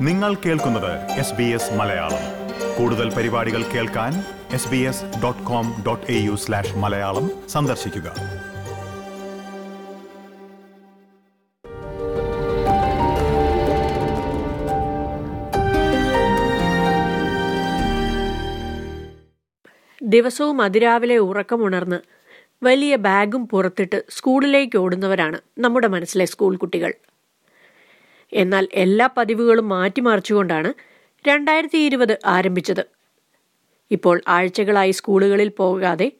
നിങ്ങൾ കേൾക്കുന്നത് S B S Malayalam. കൂടുതൽ പരിപാടികൾ കേൾക്കാൻ S B S dot com dot A U slash Malayalam സന്ദർശിക്കുക. ദിവസവും അതിരാവിലെ ഉറക്കമുണർന്ന് വലിയ ബാഗും പുറത്തിട്ട് സ്കൂളിലേക്ക് ഓടുന്നവരാണ് നമ്മുടെ മനസ്സിലെ സ്കൂൾ കുട്ടികൾ. എന്നാൽ എല്ലാ പതിവുകളും മാറ്റിമറിച്ചുകൊണ്ടാണ് രണ്ടായിരത്തി ഇരുപത് ആരംഭിച്ചത്. ഇപ്പോൾ ആഴ്ചകളായി സ്കൂളുകളിൽ പോകാതെ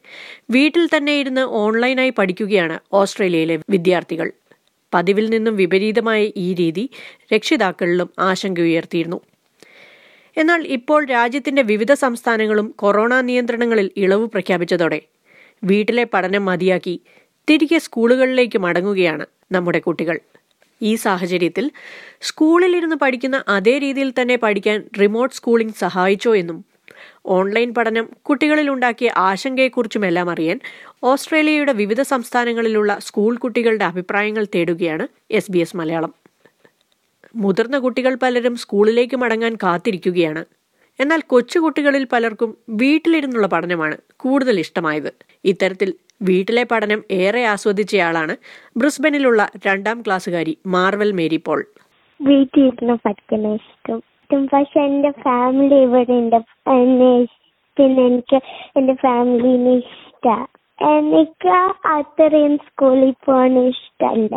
വീട്ടിൽ തന്നെ ഇരുന്ന് ഓൺലൈനായി പഠിക്കുകയാണ് ഓസ്ട്രേലിയയിലെ വിദ്യാർത്ഥികൾ. പതിവിൽ നിന്നും വിപരീതമായ ഈ രീതി രക്ഷിതാക്കളിലും ആശങ്ക ഉയർത്തിയിരുന്നു. എന്നാൽ ഇപ്പോൾ രാജ്യത്തിന്റെ വിവിധ സംസ്ഥാനങ്ങളും കൊറോണ നിയന്ത്രണങ്ങളിൽ ഇളവ് പ്രഖ്യാപിച്ചതോടെ വീട്ടിലെ പഠനം മതിയാക്കി തിരികെ സ്കൂളുകളിലേക്ക് മടങ്ങുകയാണ് നമ്മുടെ കുട്ടികൾ. ഈ സാഹചര്യത്തിൽ സ്കൂളിലിരുന്ന് പഠിക്കുന്ന അതേ രീതിയിൽ തന്നെ പഠിക്കാൻ റിമോട്ട് സ്കൂളിംഗ് സഹായിച്ചോ എന്നും ഓൺലൈൻ പഠനം കുട്ടികളിൽ ഉണ്ടാക്കിയ ആശങ്കയെക്കുറിച്ചുമെല്ലാം അറിയാൻ ഓസ്ട്രേലിയയുടെ വിവിധ സംസ്ഥാനങ്ങളിലുള്ള സ്കൂൾ കുട്ടികളുടെ അഭിപ്രായങ്ങൾ തേടുകയാണ് എസ് ബി എസ് മലയാളം. മുതിർന്ന കുട്ടികൾ പലരും സ്കൂളിലേക്ക് മടങ്ങാൻ കാത്തിരിക്കുകയാണ്. എന്നാൽ കൊച്ചുകുട്ടികളിൽ പലർക്കും വീട്ടിലിരുന്നുള്ള പഠനമാണ് കൂടുതൽ ഇഷ്ടമായത്. ഇത്തരത്തിൽ വീട്ടിലെ പഠനം ഏറെ ആസ്വദിച്ചയാളാണ് ബ്രിസ്ബനിലുള്ള രണ്ടാം ക്ലാസ്സുകാരി മാർവൽ മേരി പോൾ. വീട്ടിലിരുന്ന് പഠിക്കുന്ന ഇഷ്ടം. പക്ഷെ എന്റെ ഫാമിലി ഇവിടെ ഉണ്ട്. പിന്നെ എനിക്ക് എന്റെ ഫാമിലിനെ ഇഷ്ട. എനിക്ക് അത്രയും സ്കൂളിൽ പോകാൻ ഇഷ്ടമല്ല.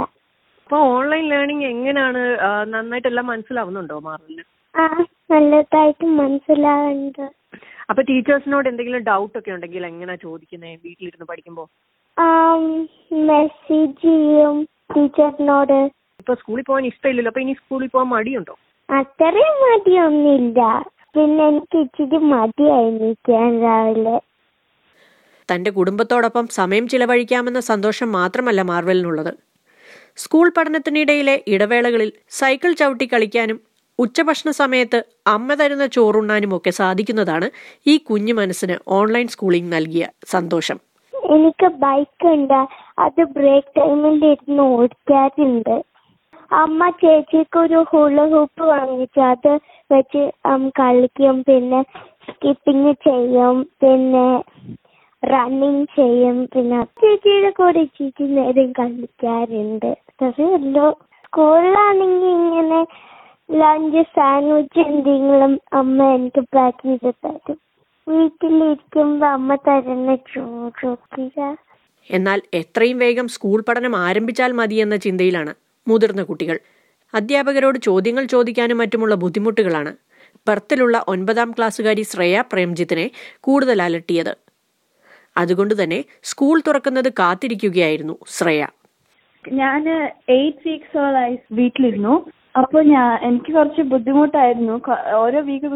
അപ്പോൾ ഓൺലൈൻ ലേണിംഗ് എങ്ങനെയാണ് നന്നായിട്ടെല്ലാം മനസ്സിലാവുന്നുണ്ടോ മാർവലിന്? ആ നല്ലതായിട്ട് മനസ്സിലാവുന്നുണ്ട്. അപ്പൊ ടീച്ചേഴ്സിനോട് എന്തെങ്കിലും ഡൗട്ട് ഒക്കെ ഉണ്ടെങ്കിൽ എങ്ങനെ ചോദിക്കുന്നത് വീട്ടിലിരുന്ന് പഠിക്കുമ്പോ? മെസ്സേജ് ചെയ്യും ടീച്ചറിനോട് ഇപ്പൊ സ്കൂളിൽ പോകാൻ ഇഷ്ടമില്ലല്ലോ. അപ്പൊ ഇനി സ്കൂളിൽ പോകാൻ മടിയുണ്ടോ? അത്രയും മടിയൊന്നുമില്ല. പിന്നെ എനിക്ക് ഇച്ചിരി മടിയായി എണീക്കാൻ രാവിലെ. തന്റെ കുടുംബത്തോടൊപ്പം സമയം ചിലവഴിക്കാമെന്ന സന്തോഷം മാത്രമല്ല മാർവലിനുള്ളത്. സ്കൂൾ പഠനത്തിനിടയിലെ ഇടവേളകളിൽ സൈക്കിൾ ചവിട്ടി കളിക്കാനും ഉച്ചഭക്ഷണ സമയത്ത് അമ്മ തരുന്ന ചോറുണ്ണാനും ഒക്കെ സാധിക്കുന്നതാണ് ഈ കുഞ്ഞു മനസ്സിന് ഓൺലൈൻ സ്കൂളിംഗ് നൽകിയ സന്തോഷം. എനിക്ക് ബൈക്ക് ഉണ്ട് അത് ബ്രേക്ക് ടൈമിൽ ഇരുന്ന് ഓടിക്കാറുണ്ട്. അമ്മ ചേച്ചിക്ക് ഒരു ഹുള ഹൂപ്പ് വാങ്ങിച്ചു. അത് വെച്ച് കളിക്കും. പിന്നെ സ്കിപ്പിംഗ് ചെയ്യും. പിന്നെ റണ്ണിങ് ചെയ്യും. പിന്നെ ചേച്ചിയുടെ കൂടെ ചേച്ചി നേരം കളിക്കാറുണ്ട്. അത്രയല്ലോ സ്കൂളിലാണെങ്കിൽ ഇങ്ങനെ ലഞ്ച് സാൻഡ്വിച്ച് എന്തെങ്കിലും അമ്മ എനിക്ക് പാക്ക് ചെയ്ത് തരും. വീട്ടിലിരിക്കുമ്പോ അമ്മ തരുന്ന ചോറൊക്കെ എന്നാൽ എത്രയും വേഗം സ്കൂൾ പഠനം ആരംഭിച്ചാൽ മതിയെന്ന ചിന്തയിലാണ് മുതിർന്ന കുട്ടികൾ. അധ്യാപകരോട് ചോദ്യങ്ങൾ ചോദിക്കാനും മറ്റുമുള്ള ബുദ്ധിമുട്ടുകളാണ്. പെർത്തിലുള്ള ഒൻപതാം ക്ലാസ്സുകാരി ശ്രേയ പ്രേംജിത്തിനെ കൂടുതൽ അലട്ടിയത്. അതുകൊണ്ട് തന്നെ സ്കൂൾ തുറക്കുന്നത് കാത്തിരിക്കുകയായിരുന്നു ശ്രേയ. ഞാൻ എയ്റ്റ് വീക്സോളായി വീട്ടിലിരുന്നു. അപ്പോൾ ഞാൻ എനിക്ക് കുറച്ച് ബുദ്ധിമുട്ടായിരുന്നു. ഓരോ വീക്ക്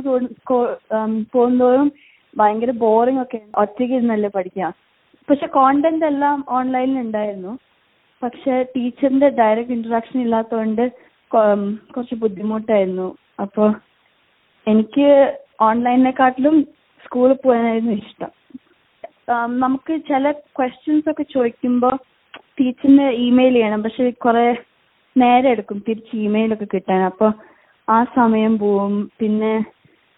പോകുന്തോറും ഭയങ്കര ബോറിംഗ് ഒക്കെ ഒറ്റയ്ക്ക് ഇരുന്നല്ലേ പഠിക്കുക പക്ഷെ കോണ്ടന്റ് എല്ലാം ഓൺലൈനിൽ ഉണ്ടായിരുന്നു പക്ഷെ ടീച്ചറിന്റെ ഡയറക്റ്റ് ഇന്ററാക്ഷൻ ഇല്ലാത്തതുകൊണ്ട് കുറച്ച് ബുദ്ധിമുട്ടായിരുന്നു. അപ്പോൾ എനിക്ക് ഓൺലൈനിനെക്കാട്ടിലും സ്കൂളിൽ പോകാനായിരുന്നു ഇഷ്ടം. നമുക്ക് ചില ക്വസ്റ്റ്യൻസ് ഒക്കെ ചോദിക്കുമ്പോൾ ടീച്ചറിന് ഇമെയിൽ ചെയ്യണം. പക്ഷെ കുറെ നേരം എടുക്കും. തിരിച്ച് ഇമെയിൽ ഒക്കെ കിട്ടാൻ. അപ്പോൾ ആ സമയം പോവും. പിന്നെ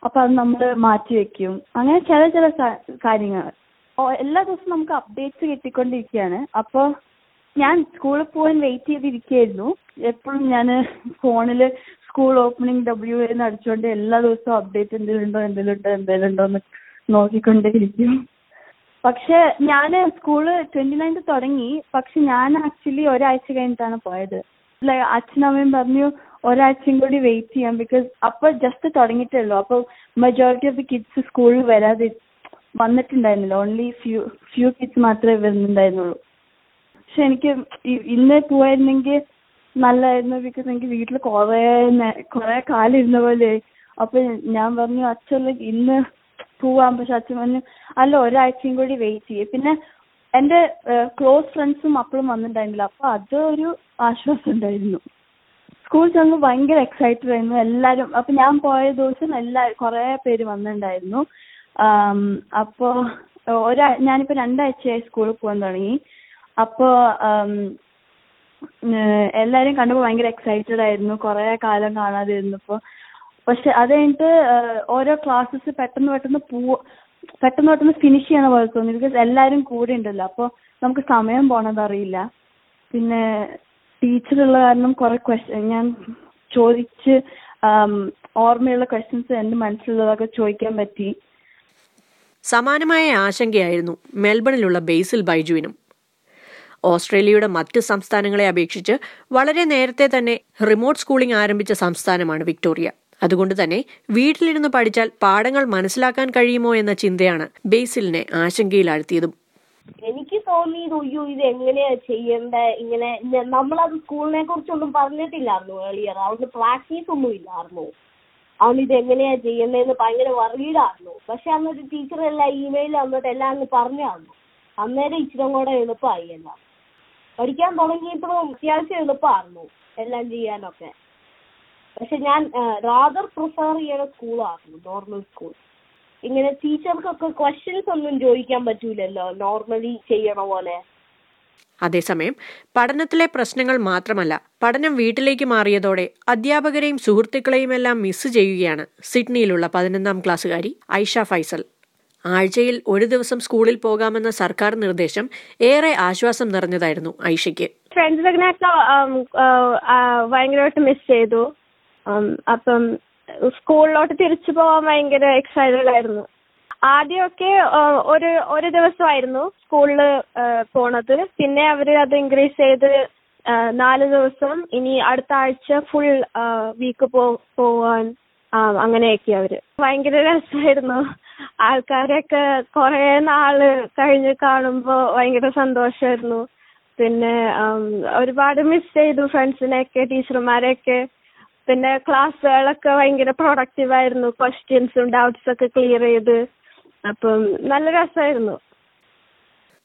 അപ്പൊ അത് നമ്മൾ മാറ്റി വെക്കും. അങ്ങനെ ചില ചില കാര്യങ്ങൾ. എല്ലാ ദിവസവും നമുക്ക് അപ്ഡേറ്റ്സ് കിട്ടിക്കൊണ്ടിരിക്കുകയാണ്. അപ്പോൾ ഞാൻ സ്കൂളിൽ പോകാൻ വെയിറ്റ് ചെയ്തിരിക്കുകയായിരുന്നു. എപ്പോഴും ഞാൻ ഫോണിൽ സ്കൂൾ ഓപ്പണിംഗ് ഡബ്ല്യു എന്ന് അടിച്ചുകൊണ്ട് എല്ലാ ദിവസവും അപ്ഡേറ്റ് എന്തെങ്കിലും ഉണ്ടോ എന്തെങ്കിലും ഉണ്ടോ എന്തെങ്കിലും ഉണ്ടോ എന്ന് നോക്കിക്കൊണ്ടേയിരിക്കും. പക്ഷെ ഞാൻ സ്കൂൾ ട്വന്റി നയൻത് തുടങ്ങി. പക്ഷെ ഞാൻ ആക്ച്വലി ഒരാഴ്ച കഴിഞ്ഞിട്ടാണ് പോയത്. അച്ഛനും അമ്മയും പറഞ്ഞു ഒരാഴ്ചയും കൂടി വെയിറ്റ് ചെയ്യാം ബിക്കോസ് അപ്പൊ ജസ്റ്റ് തുടങ്ങിയിട്ടേ ഉള്ളൂ അപ്പൊ മെജോറിറ്റി ഓഫ് ദി കിഡ്സ് സ്കൂളിൽ വരാതെ വന്നിട്ടുണ്ടായിരുന്നില്ല. ഓൺലി ഫ്യൂ ഫ്യൂ കിഡ്സ് മാത്രമേ വരുന്നുണ്ടായിരുന്നുള്ളൂ. പക്ഷെ എനിക്ക് ഇന്നേ പോവായിരുന്നെങ്കിൽ നല്ലായിരുന്നു ബിക്കോസ് എനിക്ക് വീട്ടിൽ കുറേ കുറേ കാലം ഇരുന്ന പോലെ. അപ്പൊ ഞാൻ പറഞ്ഞു അച്ഛൻ ഇന്ന് പോവാം. പക്ഷെ അച്ഛൻ പറഞ്ഞു അല്ല ഒരാഴ്ചയും കൂടി വെയിറ്റ് ചെയ്യേ. പിന്നെ എന്റെ ക്ലോസ് ഫ്രണ്ട്സും അപ്പോഴും വന്നിട്ടുണ്ടായിരുന്നില്ല. അപ്പൊ അതൊരു ആശ്വാസം ഉണ്ടായിരുന്നു. സ്കൂൾ ചെന്ന് ഭയങ്കര എക്സൈറ്റഡ് ആയിരുന്നു എല്ലാരും. അപ്പൊ ഞാൻ പോയ ദിവസം എല്ലാ കുറെ പേര് വന്നിട്ടുണ്ടായിരുന്നു. അപ്പോ ഒരാ ഞാനിപ്പോ രണ്ടാഴ്ചയായി സ്കൂളിൽ പോകാൻ തുടങ്ങി. അപ്പോ എല്ലാരും കണ്ടപ്പോ ഭയങ്കര എക്സൈറ്റഡ് ആയിരുന്നു. കുറെ കാലം കാണാതിരുന്നപ്പോ. പക്ഷെ അത് കഴിഞ്ഞിട്ട് ഓരോ ക്ലാസ്സസ് പെട്ടെന്ന് പെട്ടെന്ന് പോവ പെട്ടെന്ന് പെട്ടെന്ന് ഫിനിഷ് ചെയ്യണ പോലെ തോന്നി. ബിക്കോസ് എല്ലാവരും കൂടെ ഉണ്ടല്ലോ. അപ്പോൾ നമുക്ക് സമയം പോണത് അറിയില്ല. പിന്നെ ടീച്ചറുള്ള കാരണം കുറെ ക്വസ്റ്റ്യൻ ഞാൻ ചോദിച്ച് ഓർമ്മയുള്ള ക്വസ്റ്റ്യൻസ് എന്റെ മനസ്സിലുള്ളതൊക്കെ ചോദിക്കാൻ പറ്റി. സമാനമായ ആശങ്കയായിരുന്നു മെൽബണിലുള്ള ബേസിൽ ബൈജുവിനും. ഓസ്ട്രേലിയയുടെ മറ്റ് സംസ്ഥാനങ്ങളെ അപേക്ഷിച്ച് വളരെ നേരത്തെ തന്നെ റിമോട്ട് സ്കൂളിംഗ് ആരംഭിച്ച സംസ്ഥാനമാണ് വിക്ടോറിയ. അതുകൊണ്ട് തന്നെ വീട്ടിലിരുന്ന് പഠിച്ചാൽ പാഠങ്ങൾ മനസ്സിലാക്കാൻ കഴിയുമോ എന്ന ചിന്തയാണ് ബേസിലിനെ ആശങ്കയിലാഴ്ത്തിയതും. എനിക്ക് തോന്നിയത് അയ്യോ ഇത് എങ്ങനെയാ ചെയ്യേണ്ടത് ഇങ്ങനെ നമ്മളത് സ്കൂളിനെ കുറിച്ചൊന്നും പറഞ്ഞിട്ടില്ലായിരുന്നു ഏളിയർ അതുകൊണ്ട് പ്രാക്ടീസ് ഒന്നും ഇല്ലായിരുന്നു. അവൻ ഇത് എങ്ങനെയാ ചെയ്യേണ്ടതെന്ന് ഭയങ്കര വറീഡായിരുന്നു പക്ഷെ അന്നൊരു ടീച്ചർ എല്ലാം ഇമെയിൽ വന്നിട്ട് എല്ലാം അങ്ങ് പറഞ്ഞു തന്നു അന്നേരം ഇച്ചിരി കൂടെ എളുപ്പമായി എല്ലാം. പഠിക്കാൻ തുടങ്ങിയപ്പോഴും അത്യാവശ്യം എളുപ്പമായിരുന്നു എല്ലാം ചെയ്യാനൊക്കെ. പക്ഷെ ഞാൻ റാദർ പ്രിഫർ ചെയ്യണ സ്കൂളായിരുന്നു നോർമൽ സ്കൂൾ ഇങ്ങനെ ടീച്ചർക്കൊക്കെ ക്വസ്റ്റ്യൻസ് ഒന്നും ചോദിക്കാൻ പറ്റൂലല്ലോ നോർമലി ചെയ്യണ പോലെ. അതേസമയം പഠനത്തിലെ പ്രശ്നങ്ങൾ മാത്രമല്ല പഠനം വീട്ടിലേക്ക് മാറിയതോടെ അധ്യാപകരെയും സുഹൃത്തുക്കളെയും എല്ലാം മിസ് ചെയ്യുകയാണ് സിഡ്നിയിലുള്ള പതിനൊന്നാം ക്ലാസ്സുകാരി ഐഷ ഫൈസൽ. ആഴ്ചയിൽ ഒരു ദിവസം സ്കൂളിൽ പോകാമെന്ന സർക്കാർ നിർദ്ദേശം ഏറെ ആശ്വാസം നിറഞ്ഞതായിരുന്നു ഐഷയ്ക്ക്. ഫ്രണ്ട്സിനൊക്കെ ഭയങ്കരമായിട്ട് മിസ് ചെയ്തു. അപ്പം സ്കൂളിലോട്ട് തിരിച്ചു പോവാൻ ഭയങ്കര എക്സൈറ്റഡ് ആയിരുന്നു ആദ്യമൊക്കെ ഒരു ഒരു ദിവസമായിരുന്നു സ്കൂളിൽ പോണത്. പിന്നെ അവർ അത് ഇൻക്രീസ് ചെയ്ത് നാല് ദിവസം. ഇനി അടുത്ത ആഴ്ച ഫുൾ വീക്ക് പോവാൻ അങ്ങനെയൊക്കെ അവർ. ഭയങ്കര രസമായിരുന്നു. ആൾക്കാരെയൊക്കെ കുറെ നാൾ കഴിഞ്ഞ് കാണുമ്പോ ഭയങ്കര സന്തോഷമായിരുന്നു. പിന്നെ ഒരുപാട് മിസ് ചെയ്തു ഫ്രണ്ട്സിനെയൊക്കെ ടീച്ചർമാരെയൊക്കെ പിന്നെ ക്ലാസ്സുകളൊക്കെ ഭയങ്കര പ്രൊഡക്റ്റീവ് ആയിരുന്നു. ക്വസ്റ്റ്യൻസും ഡൗട്ട്സ് ഒക്കെ ക്ലിയർ ചെയ്ത്. അപ്പം നല്ല രസമായിരുന്നു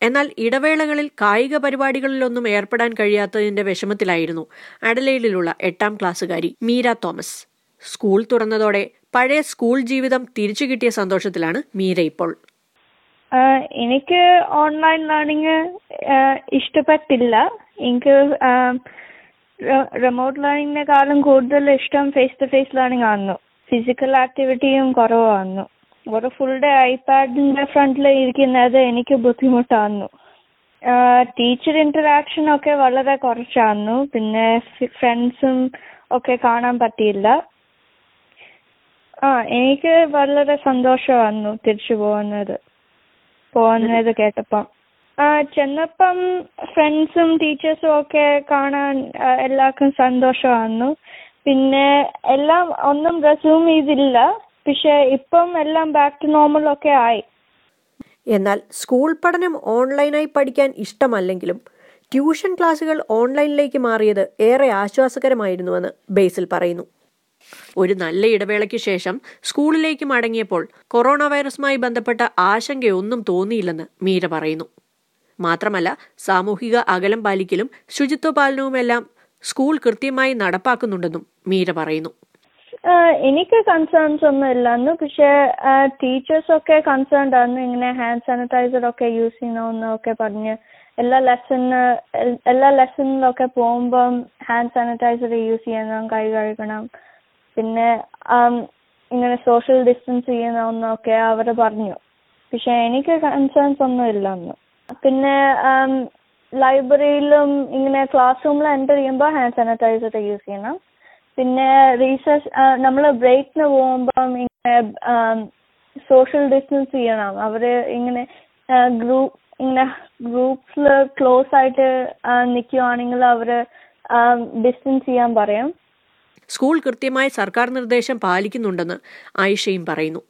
എന്നാൽ ഇടവേളകളിൽ കായിക പരിപാടികളിലൊന്നും ഏർപ്പെടാൻ കഴിയാത്തതിന്റെ വിഷമത്തിലായിരുന്നു അഡലൈഡിലുള്ള എട്ടാം ക്ലാസ്സുകാരി മീര തോമസ്. സ്കൂൾ തുറന്നതോടെ പഴയ സ്കൂൾ ജീവിതം തിരിച്ചു കിട്ടിയ സന്തോഷത്തിലാണ് മീര ഇപ്പോൾ. എനിക്ക് ഓൺലൈൻ ലേണിംഗ് ഇഷ്ടപ്പെട്ടില്ല. എനിക്ക് റിമോട്ട് ലേണിംഗിനെക്കാളും കൂടുതൽ ഇഷ്ടം ഫേസ് ടു ഫേസ് ലേണിംഗ് ആയിരുന്നു ഫിസിക്കൽ ആക്ടിവിറ്റിയും കുറവായിരുന്നു ഒരു ഫുൾ ഡേ ഐപാഡിന്റെ ഫ്രണ്ടിൽ ഇരിക്കുന്നത് എനിക്ക് ബുദ്ധിമുട്ടായിരുന്നു ടീച്ചർ ഇന്ററാക്ഷൻ ഒക്കെ വളരെ കുറച്ചായിരുന്നു പിന്നെ ഫ്രണ്ട്സും ഒക്കെ കാണാൻ പറ്റിയില്ല. ആ എനിക്ക് വളരെ സന്തോഷമായിരുന്നു തിരിച്ചു പോകുന്നത്. പോകുന്നത് കേട്ടപ്പം. ആ ചെന്നപ്പം ഫ്രണ്ട്സും ടീച്ചേഴ്സും ഒക്കെ കാണാൻ എല്ലാവർക്കും സന്തോഷമായിരുന്നു. പിന്നെ എല്ലാം ഒന്നും റെസ്യൂം ചെയ്തില്ല. പക്ഷെ ഇപ്പം എല്ലാം ബാക്ക് ടു നോർമൽ ഒക്കെ ആയി. എന്നാൽ സ്കൂൾ പഠനം ഓൺലൈനായി പഠിക്കാൻ ഇഷ്ടമല്ലെങ്കിലും ട്യൂഷൻ ക്ലാസുകൾ ഓൺലൈനിലേക്ക് മാറിയത് ഏറെ ആശ്വാസകരമായിരുന്നുവെന്ന് ബേസിൽ പറയുന്നു. ഒരു നല്ല ഇടവേളയ്ക്ക് ശേഷം സ്കൂളിലേക്ക് മടങ്ങിയപ്പോൾ കൊറോണ വൈറസുമായി ബന്ധപ്പെട്ട ആശങ്കയൊന്നും തോന്നിയില്ലെന്ന് മീര പറയുന്നു. മാത്രമല്ല സാമൂഹിക അകലം പാലിക്കലും ശുചിത്വ പാലനവുമെല്ലാം സ്കൂൾ കൃത്യമായി നടപ്പാക്കുന്നുണ്ടെന്നും മീര പറയുന്നു. എനിക്ക് കൺസേൺസ് ഒന്നും ഇല്ലായിരുന്നു. പക്ഷെ ടീച്ചേഴ്സ് ഒക്കെ കൺസേൺഡ് ആയിരുന്നു. ഇങ്ങനെ ഹാൻഡ് സാനിറ്റൈസർ ഒക്കെ യൂസ് ചെയ്യണമെന്നൊക്കെ പറഞ്ഞ് എല്ലാ ലെസണ് എല്ലാ ലെസണിലൊക്കെ പോകുമ്പം ഹാൻഡ് സാനിറ്റൈസർ യൂസ് ചെയ്യണം കൈ കഴുകണം. പിന്നെ ഇങ്ങനെ സോഷ്യൽ ഡിസ്റ്റൻസ് ചെയ്യണമെന്നൊക്കെ അവർ പറഞ്ഞു. പക്ഷെ എനിക്ക് കൺസേൺസ് ഒന്നും ഇല്ലായിരുന്നു. പിന്നെ ലൈബ്രറിയിലും ഇങ്ങനെ ക്ലാസ് റൂമിൽ എന്റർ ചെയ്യുമ്പോൾ ഹാൻഡ് സാനിറ്റൈസർ യൂസ് ചെയ്യണം. പിന്നെ റീസെർച്ച് നമ്മൾ ബ്രേക്കിന് പോകുമ്പം ഇങ്ങനെ സോഷ്യൽ ഡിസ്റ്റൻസ് ചെയ്യണം. അവർ ഇങ്ങനെ ഗ്രൂപ്പ് ഇങ്ങനെ ഗ്രൂപ്പ്സിൽ ക്ലോസ് ആയിട്ട് നിൽക്കുവാണെങ്കിൽ അവർ ഡിസ്റ്റൻസ് ചെയ്യാൻ പറയും. സ്കൂൾ കൃത്യമായി സർക്കാർ നിർദ്ദേശം പാലിക്കുന്നുണ്ടെന്ന് ആയിഷയും പറയുന്നു.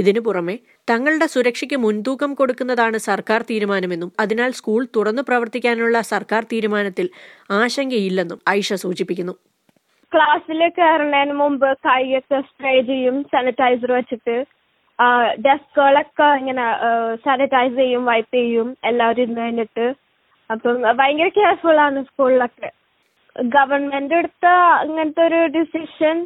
ഇതിനു പുറമെ തങ്ങളുടെ സുരക്ഷയ്ക്ക് മുൻതൂക്കം കൊടുക്കുന്നതാണ് സർക്കാർ തീരുമാനമെന്നും അതിനാൽ സ്കൂൾ തുറന്നു പ്രവർത്തിക്കാനുള്ള സർക്കാർ തീരുമാനത്തിൽ ആശങ്കയില്ലെന്നും ഐഷ സൂചിപ്പിക്കുന്നു. ക്ലാസ്സിൽ കയറുന്നതിന് മുമ്പ് കൈയൊക്കെ സ്പ്രേ ചെയ്യും സാനിറ്റൈസർ വെച്ചിട്ട് ഡെസ്കുകളൊക്കെ ഇങ്ങനെ സാനിറ്റൈസ് ചെയ്യും വൈപ്പ് ചെയ്യും എല്ലാവരും ഇരുന്ന് കഴിഞ്ഞിട്ട്. അപ്പം ഭയങ്കര കെയർഫുൾ ആണ് സ്കൂളിലൊക്കെ. ഗവൺമെന്റ് എടുത്ത ഇങ്ങനത്തെ ഒരു ഡിസിഷൻ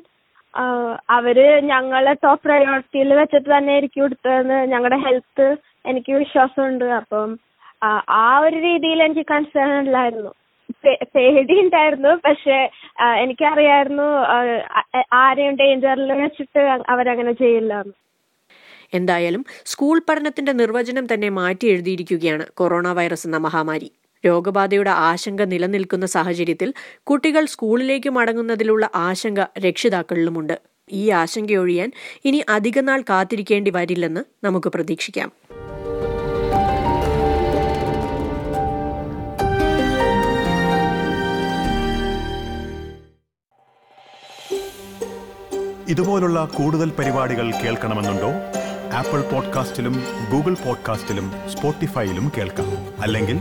അവർ ഞങ്ങളെ ടോപ്പ് പ്രയോറിറ്റിയിൽ വെച്ചിട്ട് തന്നെ ആയിരിക്കും എടുത്തതെന്ന് ഞങ്ങളുടെ ഹെൽത്ത് എനിക്ക് വിശ്വാസമുണ്ട്. അപ്പം ആ- ഒരു രീതിയിൽ എനിക്ക് കൺസേൺ ഇല്ലായിരുന്നു പേടി ഉണ്ടായിരുന്നു. പക്ഷെ എനിക്കറിയായിരുന്നു ആരെയും ഡേഞ്ചറിൽ വെച്ചിട്ട് അവരങ്ങനെ ചെയ്യില്ല എന്തായാലും സ്കൂൾ പഠനത്തിന്റെ നിർവചനം തന്നെ മാറ്റി എഴുതിയിരിക്കുകയാണ് കൊറോണ വൈറസ് എന്ന മഹാമാരി. രോഗബാധയുടെ ആശങ്ക നിലനിൽക്കുന്ന സാഹചര്യത്തിൽ കുട്ടികൾ സ്കൂളിലേക്ക് മടങ്ങുന്നതിലുള്ള ആശങ്ക രക്ഷിതാക്കളിലുമുണ്ട്. ഈ ആശങ്കയൊഴിയാൻ ഇനി അധികനാൾ കാത്തിരിക്കേണ്ടി വരില്ലെന്ന് നമുക്ക് പ്രതീക്ഷിക്കാം. ഇതുപോലുള്ള കൂടുതൽ പരിപാടികൾ കേൾക്കണമെന്നുണ്ടോ? ആപ്പിൾ പോഡ്കാസ്റ്റിലും ഗൂഗിൾ പോഡ്കാസ്റ്റിലും സ്പോട്ടിഫൈയിലും കേൾക്കാം. അല്ലെങ്കിൽ